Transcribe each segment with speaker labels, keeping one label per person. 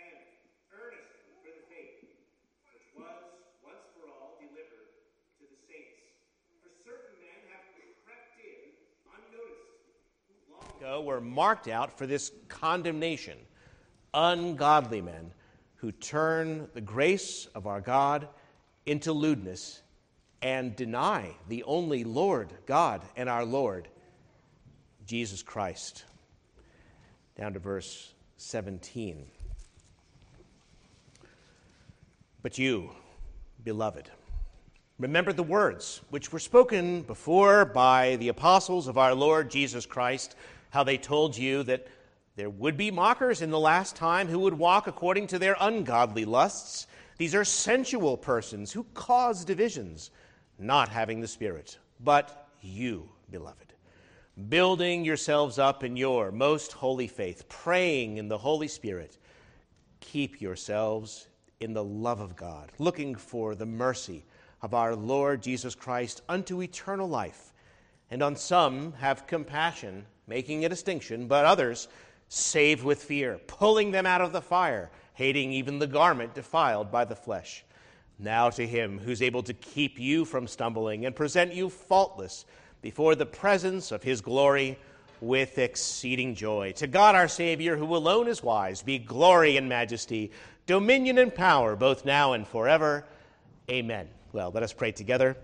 Speaker 1: Contend earnestly for the faith which was once for all delivered to the saints. For certain men have crept in unnoticed, who long ago were marked out for this condemnation, ungodly men who turn the grace of our God into lewdness and deny the only Lord God and our Lord, Jesus Christ. Down to verse 17. But you, beloved, remember the words which were spoken before by the apostles of our Lord Jesus Christ, how they told you that there would be mockers in the last time who would walk according to their ungodly lusts. These are sensual persons who cause divisions, not having the Spirit. But you, beloved, building yourselves up in your most holy faith, praying in the Holy Spirit, keep yourselves in the love of God, looking for the mercy of our Lord Jesus Christ unto eternal life. And on some have compassion, making a distinction, but others save with fear, pulling them out of the fire, hating even the garment defiled by the flesh. Now to him who's able to keep you from stumbling and present you faultless before the presence of his glory with exceeding joy. To God our Savior, who alone is wise, be glory and majesty, dominion and power, both now and forever. Amen. Well, let us pray together.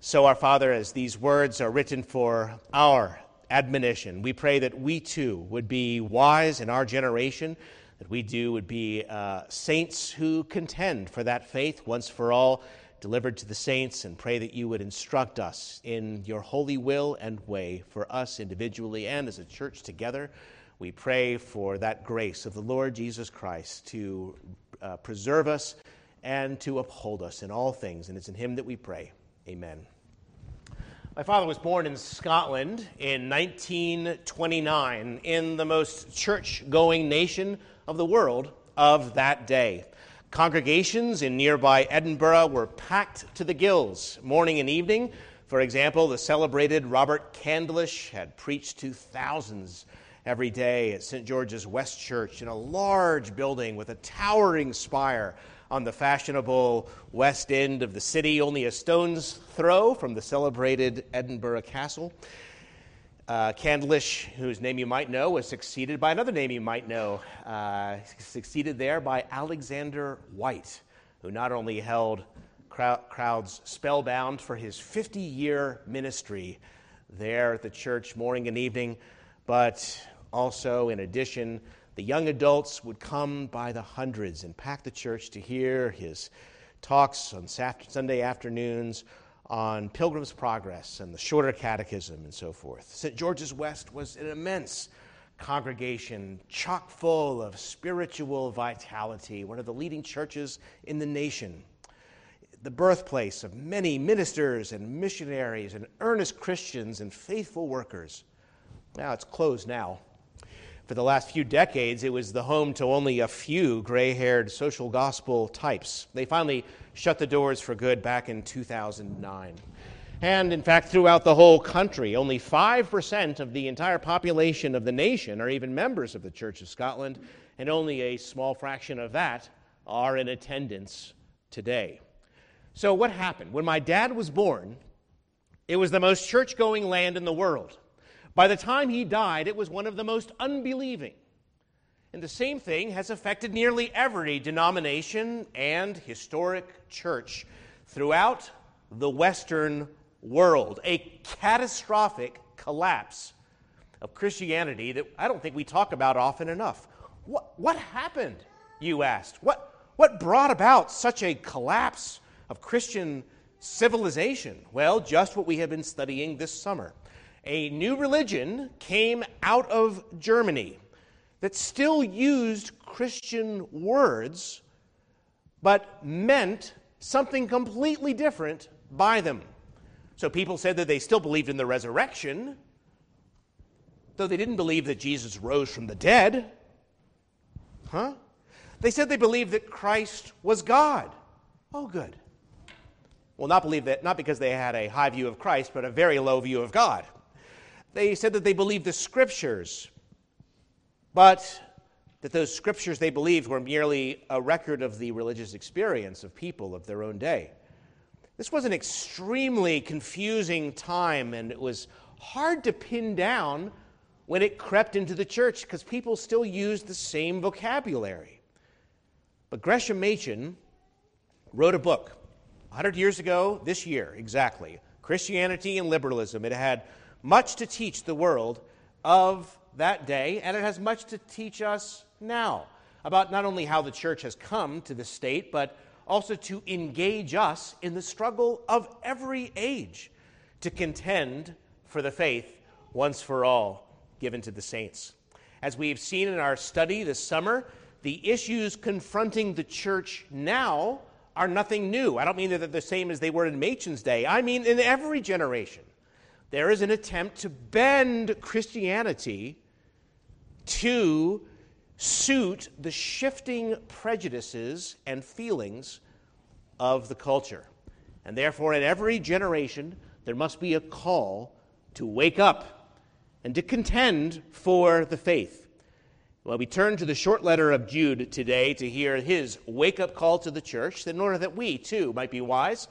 Speaker 1: So, our Father, as these words are written for our admonition, we pray that we too would be wise in our generation, that we do would be uh, saints who contend for that faith once for all delivered to the saints, and pray that you would instruct us in your holy will and way for us individually and as a church together. We pray for that grace of the Lord Jesus Christ to uh, preserve us and to uphold us in all things. And it's in Him that we pray. Amen. My father was born in Scotland in 1929 in the most church going nation of the world of that day. Congregations in nearby Edinburgh were packed to the gills morning and evening. For example, the celebrated Robert Candlish had preached to thousands every day at St. George's West Church in a large building with a towering spire on the fashionable west end of the city, only a stone's throw from the celebrated Edinburgh Castle. Uh, Candlish, whose name you might know, was succeeded by another name you might know, uh, succeeded there by Alexander Whyte, who not only held crowds spellbound for his 50 year ministry there at the church morning and evening, but also, in addition, the young adults would come by the hundreds and pack the church to hear his talks on Sunday afternoons on Pilgrim's Progress and the Shorter Catechism and so forth. St. George's West was an immense congregation, chock full of spiritual vitality, one of the leading churches in the nation. The birthplace of many ministers and missionaries and earnest Christians and faithful workers. Now it's closed now. For the last few decades, it was the home to only a few gray haired social gospel types. They finally shut the doors for good back in 2009. And in fact, throughout the whole country, only 5% of the entire population of the nation are even members of the Church of Scotland, and only a small fraction of that are in attendance today. So, what happened? When my dad was born, it was the most church going land in the world. By the time he died, it was one of the most unbelieving. And the same thing has affected nearly every denomination and historic church throughout the Western world. A catastrophic collapse of Christianity that I don't think we talk about often enough. What, what happened, you asked? What, what brought about such a collapse of Christian civilization? Well, just what we have been studying this summer a new religion came out of Germany that still used Christian words, but meant something completely different by them. So people said that they still believed in the resurrection, though they didn't believe that Jesus rose from the dead. Huh? They said they believed that Christ was God. Oh, good. Well, not believe that, not because they had a high view of Christ, but a very low view of God. They said that they believed the scriptures, but that those scriptures they believed were merely a record of the religious experience of people of their own day. This was an extremely confusing time, and it was hard to pin down when it crept into the church because people still used the same vocabulary. But Gresham Machen wrote a book 100 years ago, this year exactly Christianity and Liberalism. It had much to teach the world of that day, and it has much to teach us now about not only how the church has come to the state, but also to engage us in the struggle of every age to contend for the faith once for all given to the saints. As we've seen in our study this summer, the issues confronting the church now are nothing new. I don't mean that they're the same as they were in Machen's day. I mean, in every generation, there is an attempt to bend Christianity to suit the shifting prejudices and feelings of the culture. And therefore, in every generation, there must be a call to wake up and to contend for the faith. Well, we turn to the short letter of Jude today to hear his wake up call to the church in order that we, too, might be wise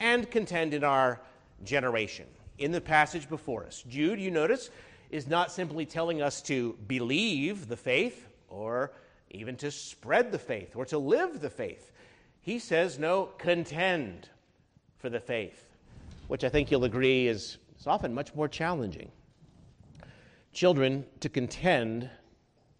Speaker 1: and contend in our generation. In the passage before us, Jude, you notice, is not simply telling us to believe the faith or even to spread the faith or to live the faith. He says, no, contend for the faith, which I think you'll agree is, is often much more challenging. Children, to contend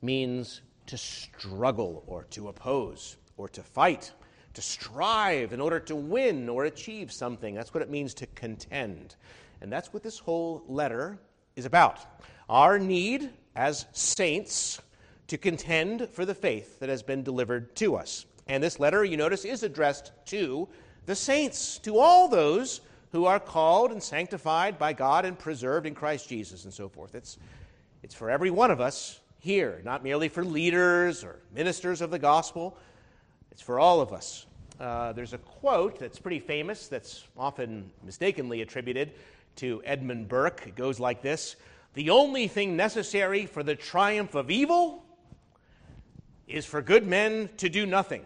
Speaker 1: means to struggle or to oppose or to fight, to strive in order to win or achieve something. That's what it means to contend. And that's what this whole letter is about. Our need as saints to contend for the faith that has been delivered to us. And this letter, you notice, is addressed to the saints, to all those who are called and sanctified by God and preserved in Christ Jesus and so forth. It's, it's for every one of us here, not merely for leaders or ministers of the gospel, it's for all of us. Uh, there's a quote that's pretty famous that's often mistakenly attributed to Edmund Burke. It goes like this The only thing necessary for the triumph of evil is for good men to do nothing.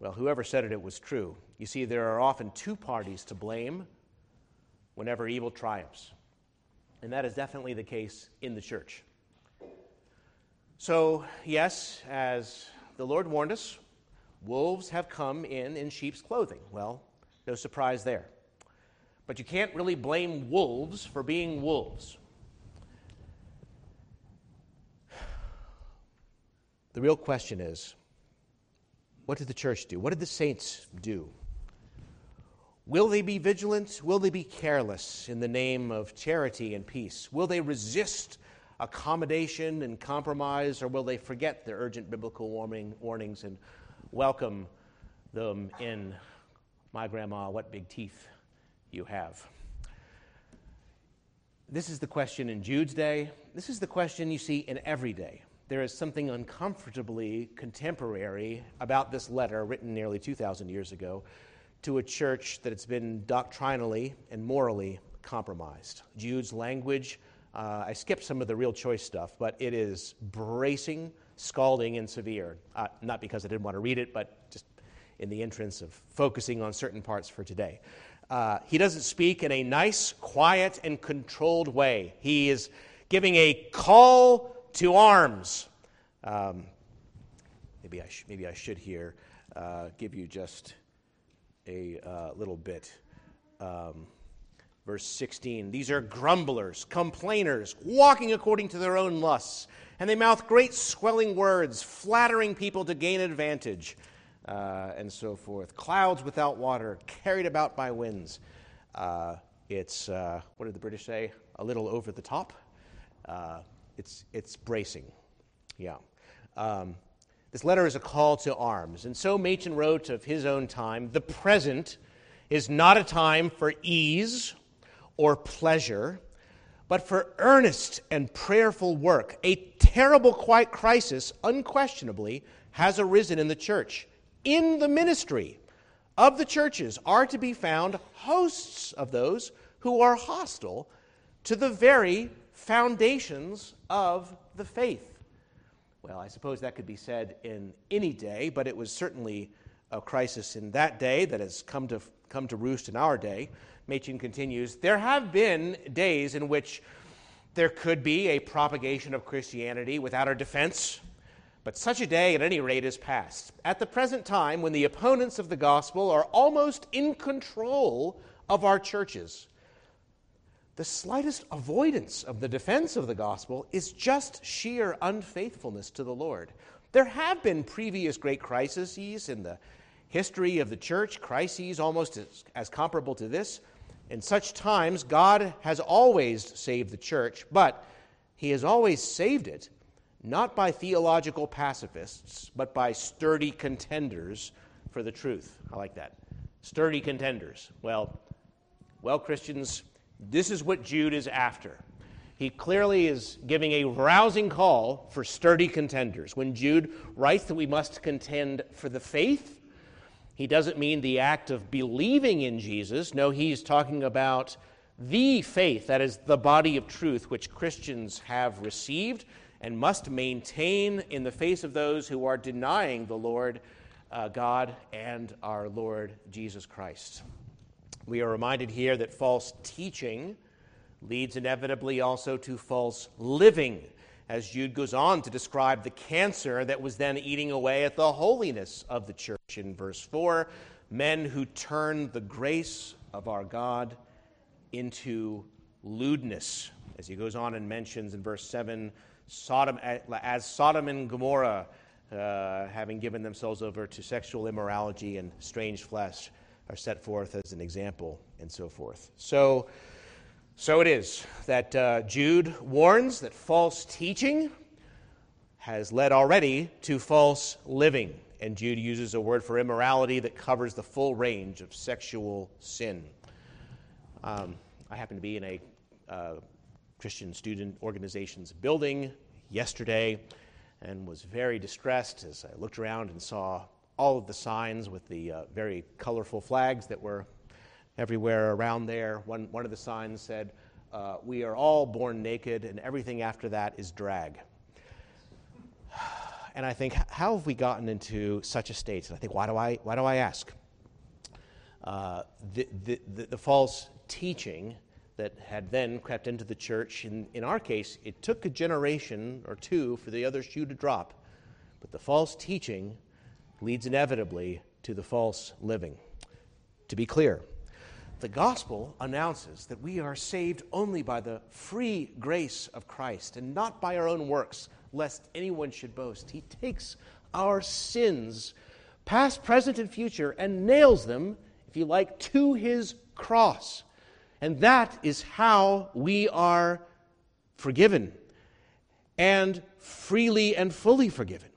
Speaker 1: Well, whoever said it, it was true. You see, there are often two parties to blame whenever evil triumphs. And that is definitely the case in the church. So, yes, as the Lord warned us, wolves have come in in sheep's clothing. Well, no surprise there. But you can't really blame wolves for being wolves. The real question is what did the church do? What did the saints do? Will they be vigilant? Will they be careless in the name of charity and peace? Will they resist accommodation and compromise, or will they forget the urgent biblical warning, warnings and welcome them in? My grandma, what big teeth you have. This is the question in Jude's day. This is the question you see in every day. There is something uncomfortably contemporary about this letter written nearly 2,000 years ago to a church that has been doctrinally and morally compromised. Jude's language, uh, I skipped some of the real choice stuff, but it is bracing, scalding, and severe. Uh, not because I didn't want to read it, but just in the entrance of focusing on certain parts for today. Uh, he doesn't speak in a nice, quiet, and controlled way. He is giving a call to arms. Um, maybe, I sh- maybe I should here uh, give you just a uh, little bit. Um, verse 16 These are grumblers, complainers, walking according to their own lusts, and they mouth great swelling words, flattering people to gain advantage, uh, and so forth. Clouds without water, carried about by winds. Uh, it's, uh, what did the British say? A little over the top. Uh, it's, it's bracing. Yeah. Um, this letter is a call to arms. And so Machen wrote of his own time the present is not a time for ease or pleasure, but for earnest and prayerful work. A terrible crisis, unquestionably, has arisen in the church. In the ministry of the churches are to be found hosts of those who are hostile to the very foundations of the faith. Well, I suppose that could be said in any day, but it was certainly a crisis in that day that has come to, come to roost in our day. Machen continues There have been days in which there could be a propagation of Christianity without our defense, but such a day, at any rate, is past. At the present time, when the opponents of the gospel are almost in control of our churches, the slightest avoidance of the defense of the gospel is just sheer unfaithfulness to the Lord. There have been previous great crises in the history of the church, crises almost as, as comparable to this. In such times, God has always saved the church, but He has always saved it not by theological pacifists, but by sturdy contenders for the truth. I like that. Sturdy contenders. Well, well, Christians, this is what Jude is after. He clearly is giving a rousing call for sturdy contenders. When Jude writes that we must contend for the faith, he doesn't mean the act of believing in Jesus. No, he's talking about the faith, that is, the body of truth, which Christians have received and must maintain in the face of those who are denying the Lord uh, God and our Lord Jesus Christ. We are reminded here that false teaching leads inevitably also to false living, as Jude goes on to describe the cancer that was then eating away at the holiness of the church in verse 4 men who turn the grace of our God into lewdness. As he goes on and mentions in verse 7 Sodom, as Sodom and Gomorrah, uh, having given themselves over to sexual immorality and strange flesh, are set forth as an example, and so forth. So, so it is that uh, Jude warns that false teaching has led already to false living. And Jude uses a word for immorality that covers the full range of sexual sin. Um, I happen to be in a uh, Christian student organization's building yesterday and was very distressed as I looked around and saw all of the signs with the uh, very colorful flags that were everywhere around there. One, one of the signs said, uh, We are all born naked, and everything after that is drag. And I think, how have we gotten into such a state? And I think, why do I, why do I ask? Uh, the, the, the, the false teaching that had then crept into the church. In, in our case, it took a generation or two for the other shoe to drop, but the false teaching leads inevitably to the false living. To be clear, the gospel announces that we are saved only by the free grace of Christ and not by our own works, lest anyone should boast. He takes our sins, past, present, and future, and nails them, if you like, to his cross. And that is how we are forgiven and freely and fully forgiven.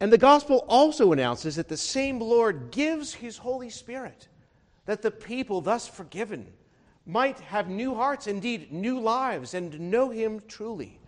Speaker 1: And the gospel also announces that the same Lord gives his Holy Spirit, that the people thus forgiven might have new hearts, indeed, new lives, and know him truly.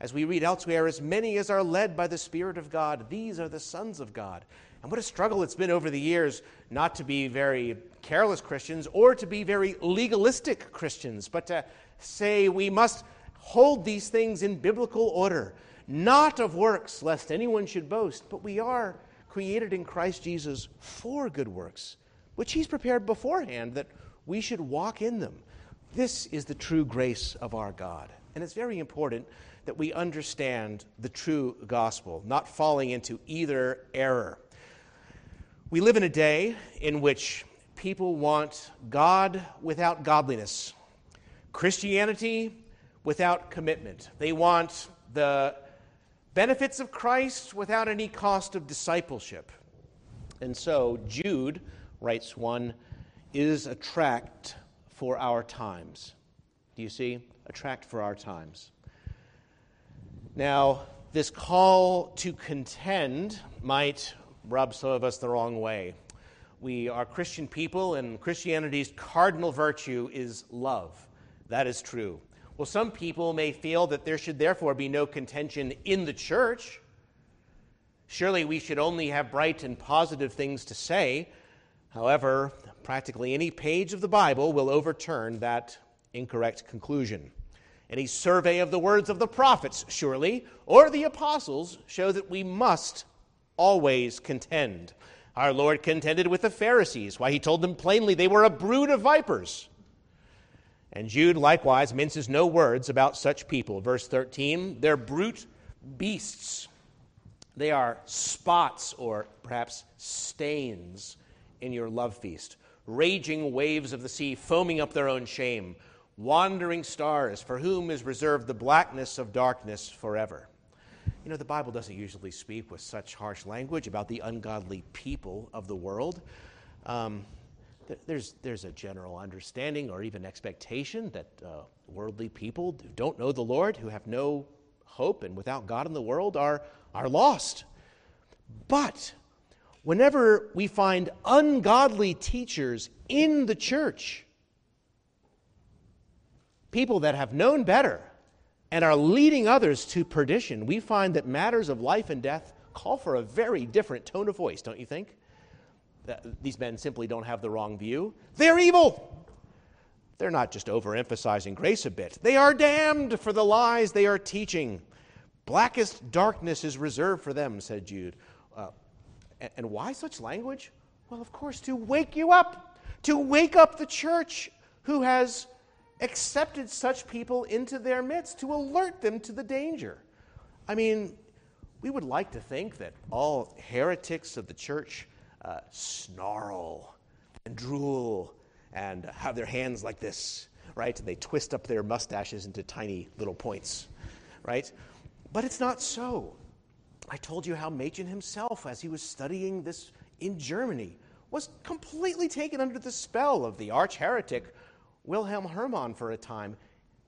Speaker 1: As we read elsewhere, as many as are led by the Spirit of God, these are the sons of God. And what a struggle it's been over the years not to be very careless Christians or to be very legalistic Christians, but to say we must hold these things in biblical order, not of works, lest anyone should boast, but we are created in Christ Jesus for good works, which He's prepared beforehand that we should walk in them. This is the true grace of our God. And it's very important that we understand the true gospel, not falling into either error. We live in a day in which people want God without godliness, Christianity without commitment. They want the benefits of Christ without any cost of discipleship. And so Jude writes one is a tract for our times. Do you see? A tract for our times. Now, this call to contend might rub some of us the wrong way. We are Christian people, and Christianity's cardinal virtue is love. That is true. Well, some people may feel that there should therefore be no contention in the church. Surely we should only have bright and positive things to say. However, practically any page of the Bible will overturn that incorrect conclusion. Any survey of the words of the prophets, surely, or the apostles, show that we must always contend. Our Lord contended with the Pharisees, why he told them plainly they were a brood of vipers. And Jude likewise minces no words about such people. Verse 13, they're brute beasts. They are spots or perhaps stains in your love feast, raging waves of the sea foaming up their own shame, wandering stars for whom is reserved the blackness of darkness forever. You know, the Bible doesn't usually speak with such harsh language about the ungodly people of the world. Um, there's, there's a general understanding or even expectation that uh, worldly people who don't know the Lord, who have no hope and without God in the world, are, are lost. But whenever we find ungodly teachers in the church, people that have known better and are leading others to perdition, we find that matters of life and death call for a very different tone of voice, don't you think? these men simply don't have the wrong view. They're evil. They're not just overemphasizing grace a bit. They are damned for the lies they are teaching. Blackest darkness is reserved for them, said Jude. Uh, and, and why such language? Well, of course, to wake you up, to wake up the church who has accepted such people into their midst, to alert them to the danger. I mean, we would like to think that all heretics of the church uh, snarl and drool and have their hands like this, right? And they twist up their mustaches into tiny little points, right? But it's not so. I told you how Machen himself, as he was studying this in Germany, was completely taken under the spell of the arch heretic Wilhelm Herrmann for a time.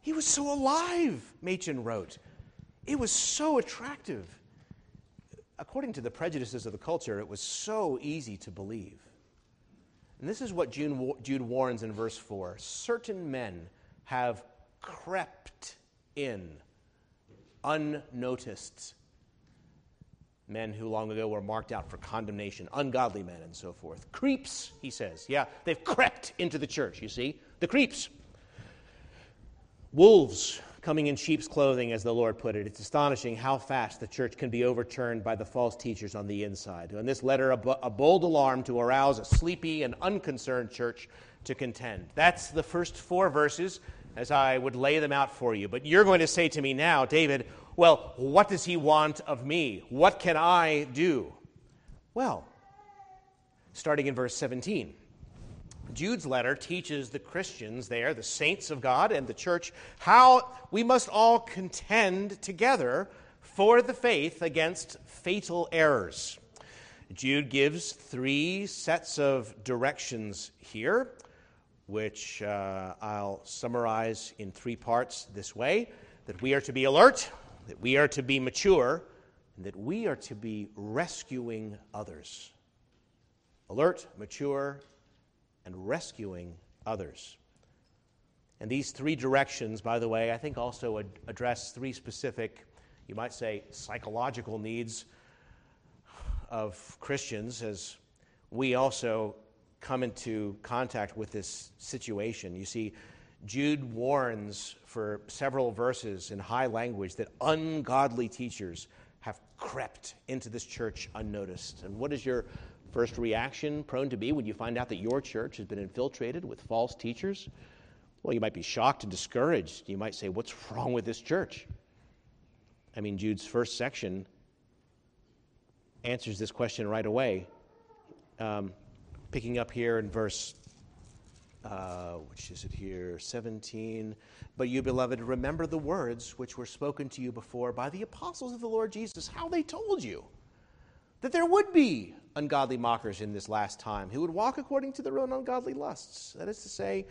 Speaker 1: He was so alive, Machen wrote. It was so attractive according to the prejudices of the culture, it was so easy to believe. And this is what Jude, warns in verse 4 certain men have crept in unnoticed. Men who long ago were marked out for condemnation, ungodly men, and so forth. Creeps, he says. Yeah, they've crept into the church, you see? The creeps. Wolves coming in sheep's clothing, as the Lord put it. It's astonishing how fast the church can be overturned by the false teachers on the inside. In this letter, a bold alarm to arouse a sleepy and unconcerned church to contend. That's the first four verses as I would lay them out for you. But you're going to say to me now, David, well, what does he want of me? What can I do? Well, starting in verse 17. Jude's letter teaches the Christians there, the saints of God and the church, how we must all contend together for the faith against fatal errors. Jude gives three sets of directions here, which uh, I'll summarize in three parts this way that we are to be alert, that we are to be mature, and that we are to be rescuing others. Alert, mature, and rescuing others. And these three directions, by the way, I think also ad- address three specific, you might say, psychological needs of Christians as we also come into contact with this situation. You see, Jude warns for several verses in high language that ungodly teachers have crept into this church unnoticed. And what is your first reaction prone to be when you find out that your church has been infiltrated with false teachers? Well, you might be shocked and discouraged. You might say, What's wrong with this church? I mean, Jude's first section answers this question right away. Um, picking up here in verse, uh, which is it here, 17. But you, beloved, remember the words which were spoken to you before by the apostles of the Lord Jesus, how they told you that there would be ungodly mockers in this last time who would walk according to their own ungodly lusts. That is to say,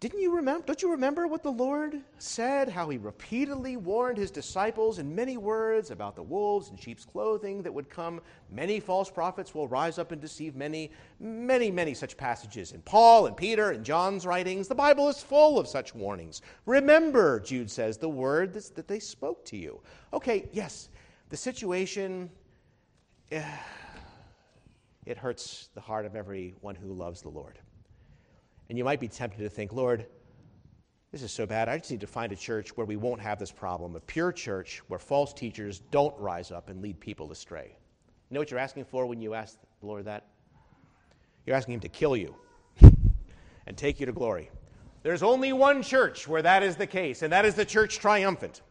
Speaker 1: didn't you remember? Don't you remember what the Lord said? How he repeatedly warned his disciples in many words about the wolves in sheep's clothing that would come. Many false prophets will rise up and deceive many, many, many such passages in Paul and Peter and John's writings. The Bible is full of such warnings. Remember, Jude says, the word that they spoke to you. Okay, yes, the situation. Uh, it hurts the heart of everyone who loves the Lord. And you might be tempted to think, Lord, this is so bad. I just need to find a church where we won't have this problem. A pure church where false teachers don't rise up and lead people astray. You know what you're asking for when you ask the Lord that? You're asking Him to kill you and take you to glory. There's only one church where that is the case, and that is the church triumphant.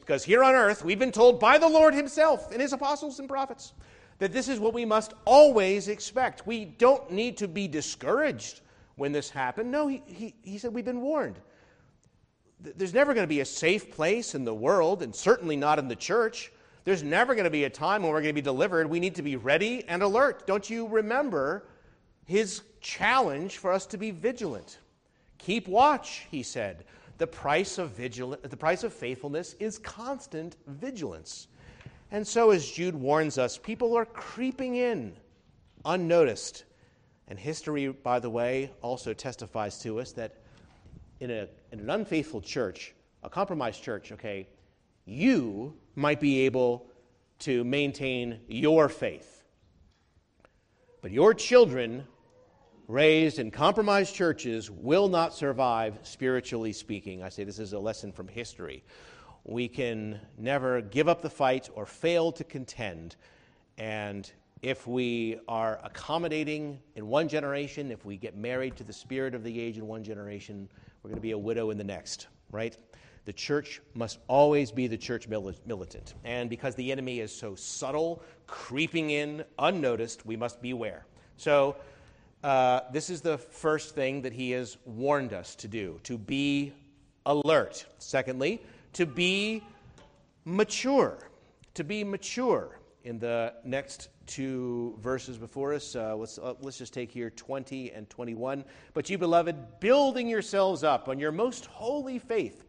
Speaker 1: Because here on earth, we've been told by the Lord Himself and His apostles and prophets that this is what we must always expect. We don't need to be discouraged when this happened. No, He, he, he said we've been warned. There's never going to be a safe place in the world, and certainly not in the church. There's never going to be a time when we're going to be delivered. We need to be ready and alert. Don't you remember his challenge for us to be vigilant? Keep watch, he said. The price of vigilant, the price of faithfulness is constant vigilance. And so as Jude warns us, people are creeping in unnoticed. And history, by the way, also testifies to us that in, a, in an unfaithful church, a compromised church, okay, you might be able to maintain your faith. But your children raised in compromised churches will not survive, spiritually speaking. I say this is a lesson from history. We can never give up the fight or fail to contend. And if we are accommodating in one generation, if we get married to the spirit of the age in one generation, we're going to be a widow in the next, right? The church must always be the church militant. And because the enemy is so subtle, creeping in unnoticed, we must beware. So, uh, this is the first thing that he has warned us to do to be alert. Secondly, to be mature. To be mature. In the next two verses before us, uh, let's, uh, let's just take here 20 and 21. But you, beloved, building yourselves up on your most holy faith,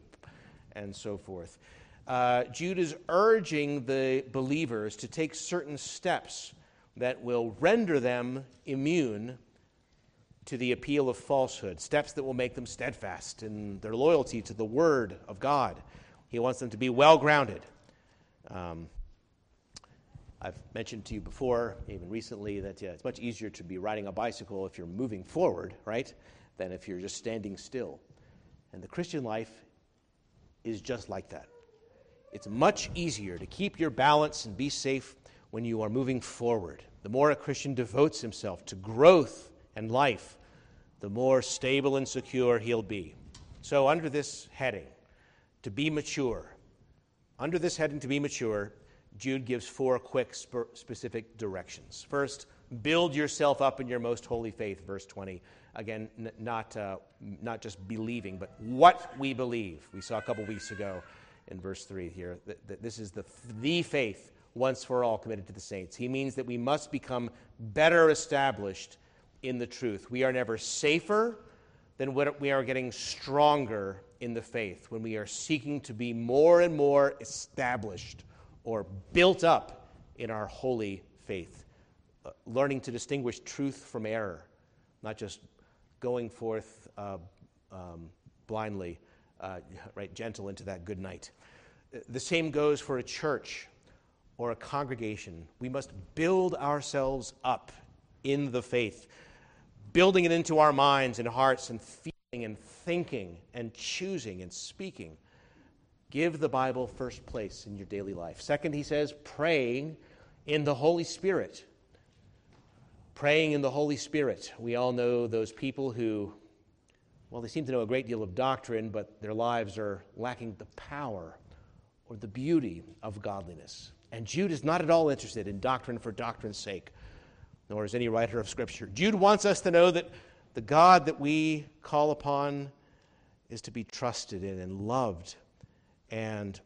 Speaker 1: and so forth. Uh, Jude is urging the believers to take certain steps that will render them immune to the appeal of falsehood, steps that will make them steadfast in their loyalty to the Word of God. He wants them to be well grounded. Um, I've mentioned to you before, even recently, that it's much easier to be riding a bicycle if you're moving forward, right, than if you're just standing still. And the Christian life is just like that. It's much easier to keep your balance and be safe when you are moving forward. The more a Christian devotes himself to growth and life, the more stable and secure he'll be. So, under this heading, to be mature, under this heading, to be mature, Jude gives four quick, sp- specific directions. First, build yourself up in your most holy faith, verse 20. Again, n- not, uh, not just believing, but what we believe. We saw a couple weeks ago in verse 3 here that, that this is the, the faith once for all committed to the saints. He means that we must become better established in the truth. We are never safer than when we are getting stronger in the faith, when we are seeking to be more and more established or built up in our holy faith, uh, learning to distinguish truth from error, not just going forth uh, um, blindly, uh, right, gentle into that good night. The same goes for a church or a congregation. We must build ourselves up in the faith building it into our minds and hearts and feeling and thinking and choosing and speaking. Give the Bible first place in your daily life. Second, he says, praying in the Holy Spirit. Praying in the Holy Spirit. We all know those people who, well, they seem to know a great deal of doctrine, but their lives are lacking the power or the beauty of godliness. And Jude is not at all interested in doctrine for doctrine's sake nor is any writer of Scripture. Jude wants us to know that the God that we call upon is to be trusted in and loved, and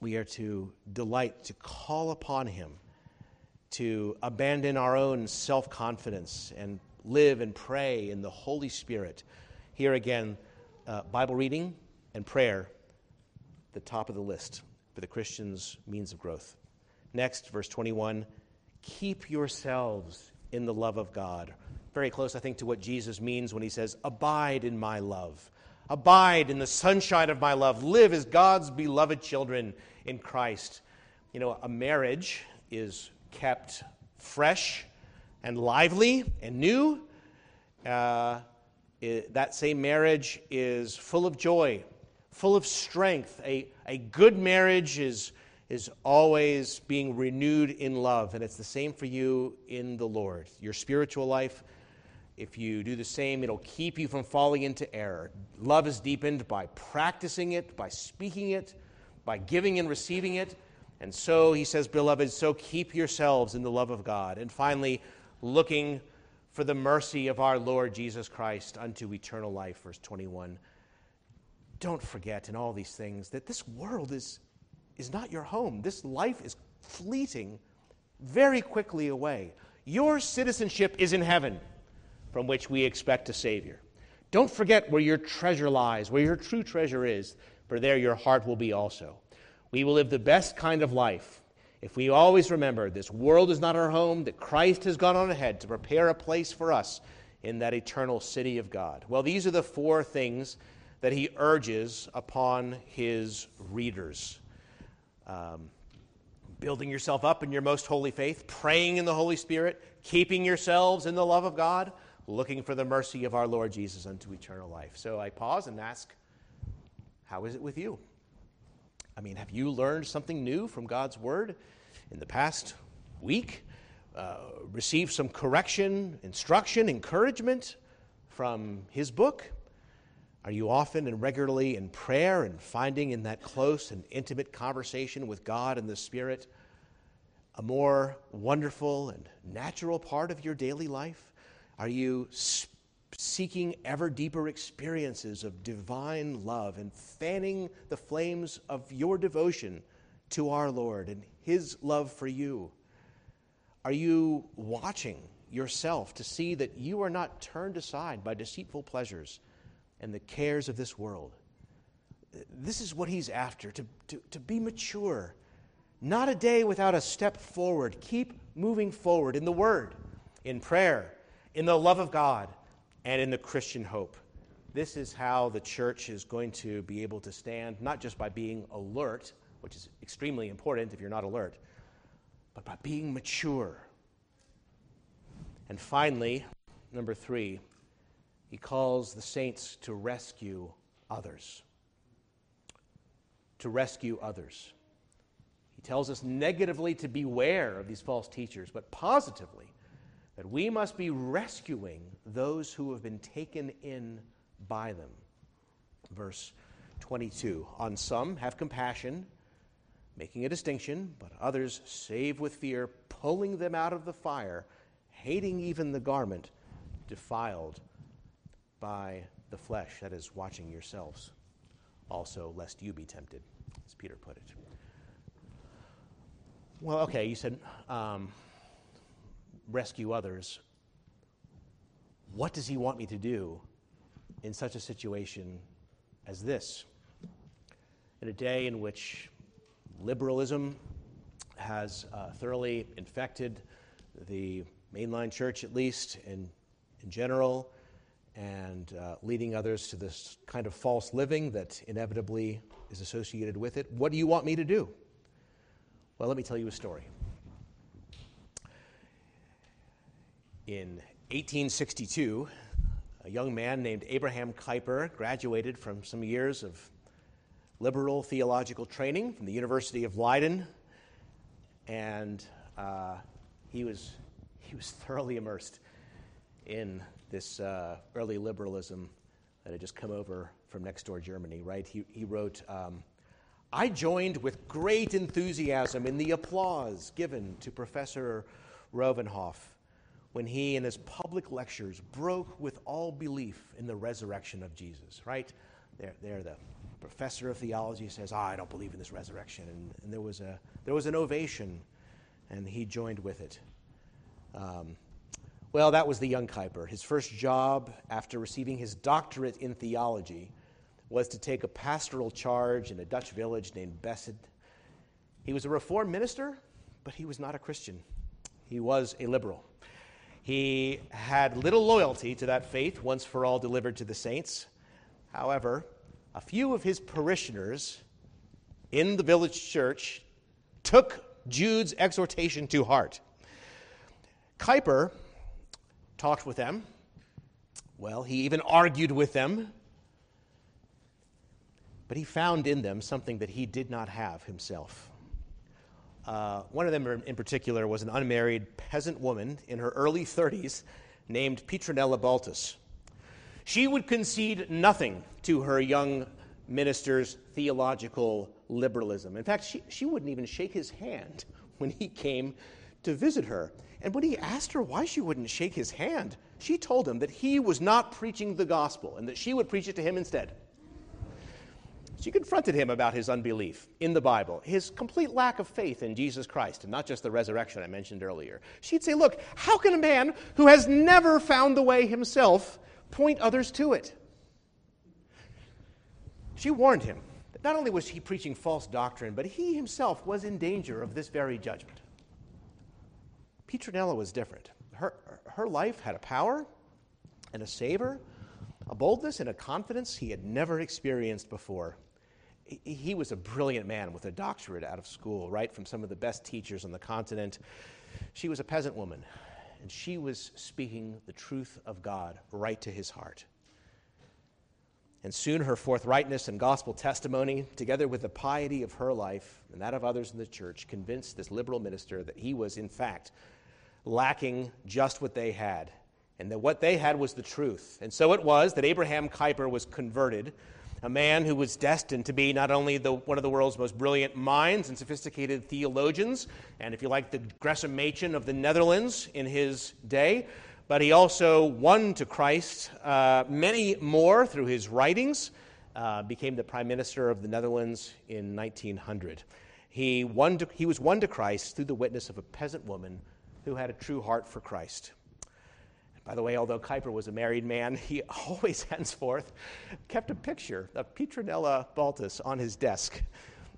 Speaker 1: we are to delight to call upon Him, to abandon our own self confidence and live and pray in the Holy Spirit. Here again, uh, Bible reading and prayer, the top of the list for the Christian's means of growth. Next, verse 21 keep yourselves in the love of God. Very close, I think, to what Jesus means when he says, Abide in my love. Abide in the sunshine of my love. Live as God's beloved children in Christ. You know, a marriage is kept fresh and lively and new uh, it, that same marriage is full of joy, full of strength. A, a good marriage is, is always being renewed in love, and it's the same for you in the Lord. Your spiritual life, if you do the same, it'll keep you from falling into error. Love is deepened by practicing it, by speaking it, by giving and receiving it. And so, he says, beloved, so keep yourselves in the love of God. And finally, looking for the mercy of our Lord Jesus Christ unto eternal life. Verse 21. Don't forget in all these things that this world is, is not your home. This life is fleeting very quickly away. Your citizenship is in heaven, from which we expect a Savior. Don't forget where your treasure lies, where your true treasure is, for there your heart will be also. We will live the best kind of life if we always remember this world is not our home, that Christ has gone on ahead to prepare a place for us in that eternal city of God. Well, these are the four things that he urges upon his readers um, building yourself up in your most holy faith, praying in the Holy Spirit, keeping yourselves in the love of God, looking for the mercy of our Lord Jesus unto eternal life. So I pause and ask, how is it with you? I mean, have you learned something new from God's Word in the past week? Uh, received some correction, instruction, encouragement from His book? Are you often and regularly in prayer and finding in that close and intimate conversation with God and the Spirit a more wonderful and natural part of your daily life? Are you seeking ever deeper experiences of divine love and fanning the flames of your devotion to our Lord and His love for you? Are you watching yourself to see that you are not turned aside by deceitful pleasures and the cares of this world? This is what He's after to, to, to be mature. Not a day without a step forward. Keep moving forward in the Word, in prayer, in the love of God and in the Christian hope. This is how the church is going to be able to stand, not just by being alert, which is extremely important if you're not alert, but by being mature. And finally, number three, he calls the saints to rescue others. To rescue others. He tells us negatively to beware of these false teachers, but positively that we must be rescuing those who have been taken in by them. Verse 22 On some have compassion, making a distinction, but others save with fear, pulling them out of the fire, hating even the garment defiled by the flesh. That is, watching yourselves also, lest you be tempted, as Peter put it. Well, okay, you said. Um, rescue others, what does he want me to do in such a situation as this? In a day in which liberalism has uh, thoroughly infected the mainline church, at least, in, in general, and uh, leading others to this kind of false living that inevitably is associated with it. What do you want me to do? Well, let me tell you a story. In 1862, a young man named Abraham Kuyper graduated from some years of liberal theological training from the University of Leiden, and uh, he, was, he was thoroughly immersed in this uh, early liberalism that had just come over from next door Germany, right? He, he wrote, um, I joined with great enthusiasm in the applause given to Professor Rauwenhoff when he, in his public lectures, broke with all belief in the resurrection of Jesus, right? There, there the professor of theology says, oh, I don't believe in this resurrection. And, and, there, was a, there was an ovation, and he joined with it. Um, well, that was the young Kuyper. His first job after receiving his doctorate in theology was to take a pastoral charge in a Dutch village named Beesd. He was a Reformed minister, but he was not a Christian. He was a liberal. He had little loyalty to that faith once for all delivered to the saints. However, a few of his parishioners in the village church took Jude's exhortation to heart. Kuyper talked with them, Well, he even argued with them. But he found in them something that he did not have himself. Uh, one of them in particular was an unmarried peasant woman in her early 30s named Petronella Baltus. She would concede nothing to her young minister's theological liberalism. In fact, she, she wouldn't even shake his hand when he came to visit her. And when he asked her why she wouldn't shake his hand, she told him that he was not preaching the gospel and that she would preach it to him instead. She confronted him about his unbelief in the Bible, his complete lack of faith in Jesus Christ, and not just the resurrection I mentioned earlier. She'd say, Look, how can a man who has never found the way himself point others to it? She warned him that not only was he preaching false doctrine, but he himself was in danger of this very judgment. Petronella was different. Her, her life had a power and a savor, a boldness and a confidence he had never experienced before he was a brilliant man with a doctorate out of school, right, from some of the best teachers on the continent. She was a peasant woman, and she was speaking the truth of God right to his heart. And soon her forthrightness and gospel testimony, together with the piety of her life and that of others in the church, convinced this liberal minister that he was, in fact, lacking just what they had, and that what they had was the truth. And so it was that Abraham Kuyper was converted a man who was destined to be not only the, one of the world's most brilliant minds and sophisticated theologians, and if you like, the Gresham Machen of the Netherlands in his day, but he also won to Christ uh, many more through his writings, uh, became the Prime Minister of the Netherlands in 1900. He, won to, he was won to Christ through the witness of a peasant woman who had a true heart for Christ. By the way, although Kuyper was a married man, he always henceforth kept a picture of Petronella Baltus on his desk,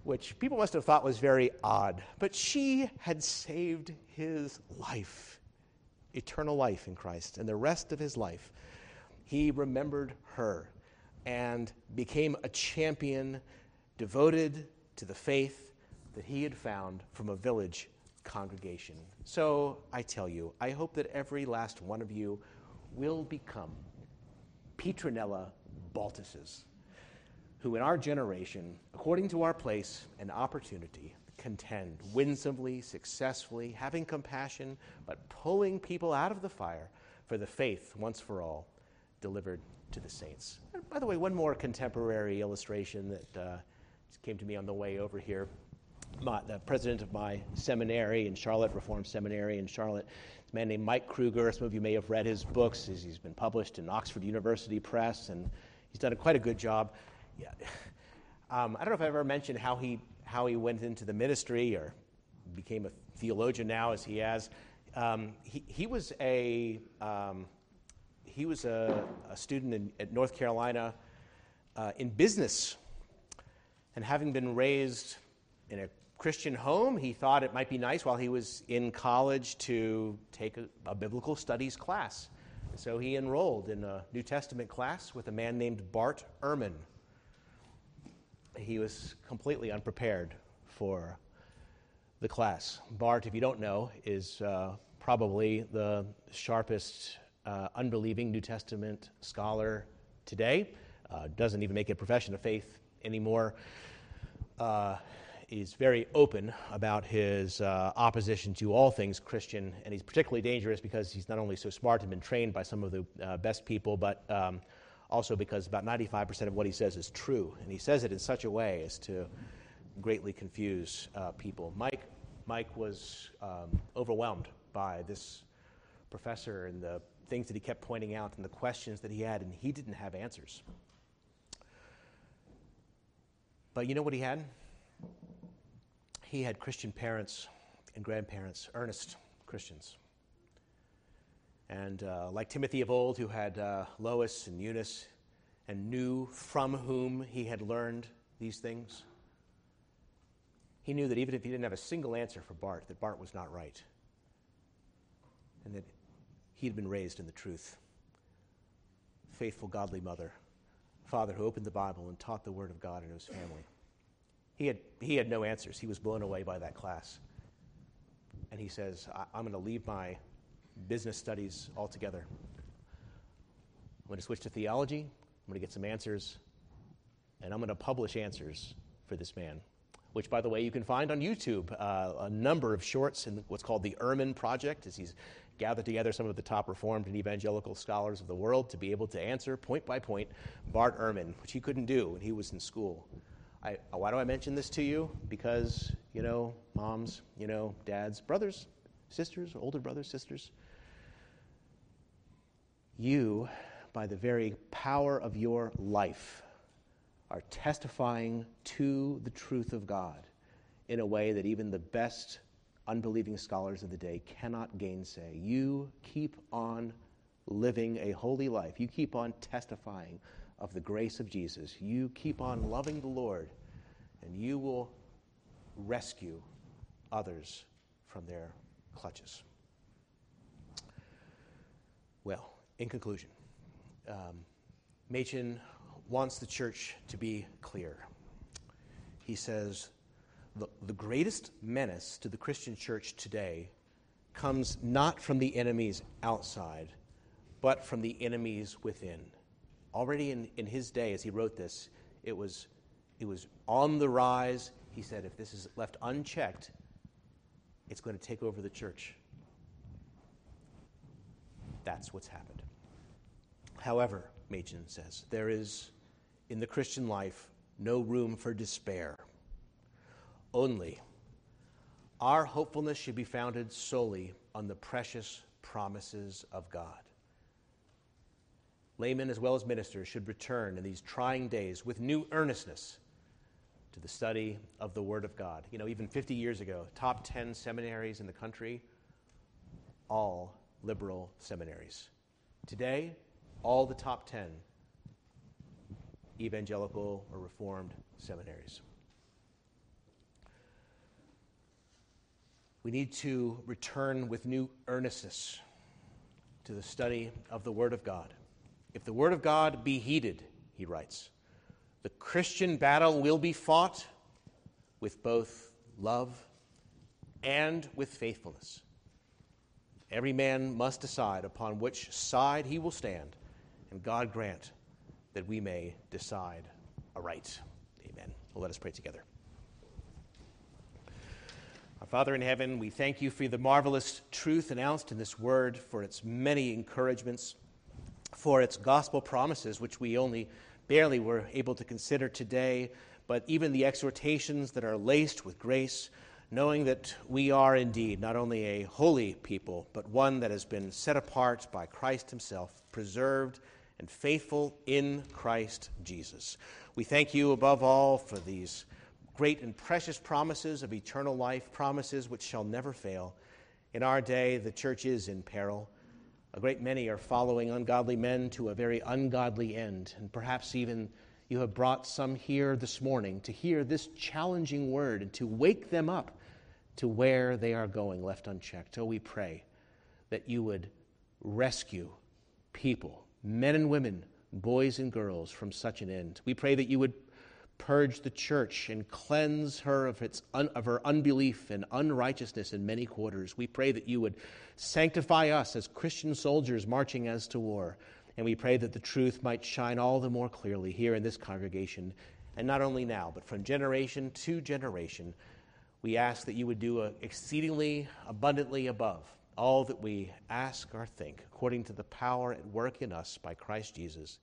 Speaker 1: which people must have thought was very odd. But she had saved his life, eternal life in Christ, and the rest of his life. He remembered her and became a champion devoted to the faith that he had found from a village congregation. So I tell you, I hope that every last one of you will become Petronella Baltuses, who in our generation, according to our place and opportunity, contend winsomely, successfully, having compassion, but pulling people out of the fire for the faith once for all delivered to the saints. By the way, one more contemporary illustration that uh, came to me on the way over here my, the president of my seminary in Charlotte, Reformed Seminary in Charlotte, a man named Mike Kruger. Some of you may have read his books. He's, been published in Oxford University Press, and he's done quite a good job. Yeah. Um, I don't know if I ever mentioned how he, how he went into the ministry or became a theologian now, as he has. Um, he, he was a, um, he was a, a student in, at North Carolina uh, in business. And having been raised in a Christian home, he thought it might be nice while he was in college to take a, a biblical studies class. So he enrolled in a New Testament class with a man named Bart Ehrman. He was completely unprepared for the class. Bart, if you don't know, is uh, probably the sharpest uh, unbelieving New Testament scholar today. Uh, doesn't even make a profession of faith anymore. He's very open about his uh, opposition to all things Christian, and he's particularly dangerous because he's not only so smart and been trained by some of the uh, best people, but um, also because about 95% of what he says is true. And he says it in such a way as to greatly confuse uh, people. Mike, Mike was um, overwhelmed by this professor and the things that he kept pointing out and the questions that he had, and he didn't have answers. But you know what he had? He had Christian parents and grandparents, earnest Christians. And uh, like Timothy of old, who had uh, Lois and Eunice and knew from whom he had learned these things, he knew that even if he didn't have a single answer for Bart, that Bart was not right. And that he had been raised in the truth. Faithful, godly mother, father who opened the Bible and taught the Word of God in his family. He had, he had no answers. He was blown away by that class. And he says, I, am going to leave my business studies altogether. I'm going to switch to theology. I'm going to get some answers, and I'm going to publish answers for this man, which, by the way, you can find on YouTube. Uh, a number of shorts in what's called the Ehrman Project, as he's gathered together some of the top Reformed and evangelical scholars of the world to be able to answer point by point Bart Ehrman, which he couldn't do when he was in school. I, why do I mention this to you? Because, you know, moms, you know, dads, brothers, sisters, older brothers, sisters, you, by the very power of your life, are testifying to the truth of God in a way that even the best unbelieving scholars of the day cannot gainsay. You keep on living a holy life. You keep on testifying of the grace of Jesus. You keep on loving the Lord, and you will rescue others from their clutches. Well, in conclusion, um, Machen wants the church to be clear. He says, the, the greatest menace to the Christian church today comes not from the enemies outside, but from the enemies within. Already in, in his day, as he wrote this, it was, it was on the rise. He said, if this is left unchecked, it's going to take over the church. That's what's happened. However, Machen says, there is in the Christian life no room for despair. Only our hopefulness should be founded solely on the precious promises of God. Laymen as well as ministers should return in these trying days with new earnestness to the study of the Word of God. You know, even 50 years ago, top 10 seminaries in the country, all liberal seminaries. Today, all the top 10 evangelical or reformed seminaries. We need to return with new earnestness to the study of the Word of God. If the Word of God be heeded, he writes, the Christian battle will be fought with both love and with faithfulness. Every man must decide upon which side he will stand, and God grant that we may decide aright. Amen. Well, let us pray together. Our Father in heaven, we thank you for the marvelous truth announced in this word, for its many encouragements, for its gospel promises, which we only barely were able to consider today, but even the exhortations that are laced with grace, knowing that we are indeed not only a holy people, but one that has been set apart by Christ Himself, preserved and faithful in Christ Jesus. We thank you above all for these great and precious promises of eternal life, promises which shall never fail. In our day, the church is in peril. A great many are following ungodly men to a very ungodly end, and perhaps even you have brought some here this morning to hear this challenging word and to wake them up to where they are going, left unchecked. Oh, we pray that you would rescue people, men and women, boys and girls, from such an end. We pray that you would purge the church and cleanse her of, its un, of her unbelief and unrighteousness in many quarters. We pray that you would sanctify us as Christian soldiers marching as to war. And we pray that the truth might shine all the more clearly here in this congregation, and not only now, but from generation to generation. We ask that you would do exceedingly abundantly above all that we ask or think, according to the power at work in us by Christ Jesus.